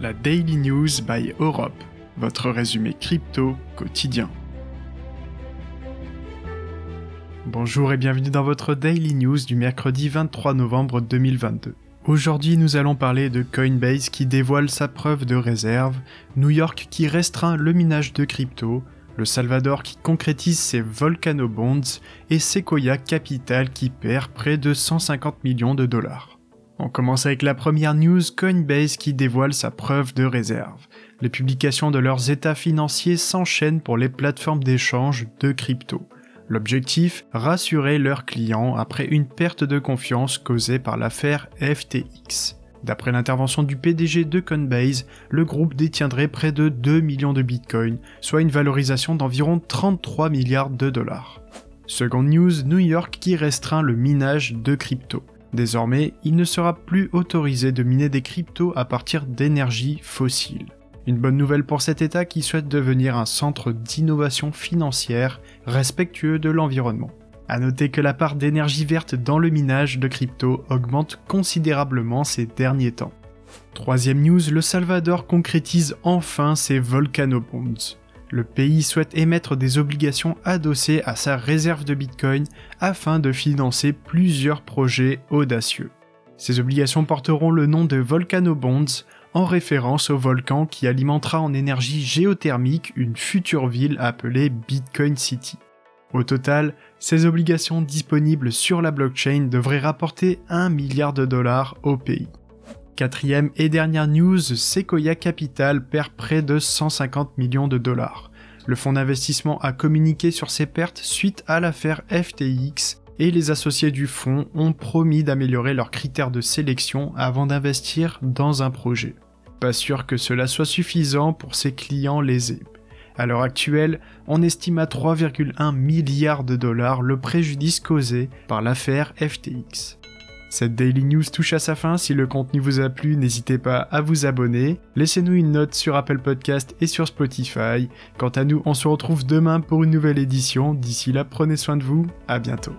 la Daily News by Europe, votre résumé crypto quotidien. Bonjour et bienvenue dans votre Daily News du mercredi 23 novembre 2022. Aujourd'hui, nous allons parler de Coinbase qui dévoile sa preuve de réserve, New York qui restreint le minage de crypto, le Salvador qui concrétise ses Volcano Bonds et Sequoia Capital qui perd près de 150 millions de dollars. On commence avec la première news Coinbase qui dévoile sa preuve de réserve. Les publications de leurs états financiers s'enchaînent pour les plateformes d'échange de crypto. L'objectif, rassurer leurs clients après une perte de confiance causée par l'affaire FTX. D'après l'intervention du PDG de Coinbase, le groupe détiendrait près de 2 millions de bitcoins, soit une valorisation d'environ 33 milliards de dollars. Seconde news, New York qui restreint le minage de crypto. Désormais, il ne sera plus autorisé de miner des cryptos à partir d'énergie fossile. Une bonne nouvelle pour cet État qui souhaite devenir un centre d'innovation financière respectueux de l'environnement. A noter que la part d'énergie verte dans le minage de crypto augmente considérablement ces derniers temps. Troisième news, le Salvador concrétise enfin ses Volcano Bonds le pays souhaite émettre des obligations adossées à sa réserve de Bitcoin afin de financer plusieurs projets audacieux. Ces obligations porteront le nom de Volcano Bonds en référence au volcan qui alimentera en énergie géothermique une future ville appelée Bitcoin City. Au total, ces obligations disponibles sur la blockchain devraient rapporter 1 milliard de dollars au pays. Quatrième et dernière news, Sequoia Capital perd près de 150 millions de dollars. Le fonds d'investissement a communiqué sur ses pertes suite à l'affaire FTX et les associés du fonds ont promis d'améliorer leurs critères de sélection avant d'investir dans un projet. Pas sûr que cela soit suffisant pour ses clients lésés. À l'heure actuelle, on estime à 3,1 milliards de dollars le préjudice causé par l'affaire FTX. Cette Daily News touche à sa fin, si le contenu vous a plu, n'hésitez pas à vous abonner, laissez-nous une note sur Apple Podcast et sur Spotify. Quant à nous, on se retrouve demain pour une nouvelle édition, d'ici là prenez soin de vous, à bientôt.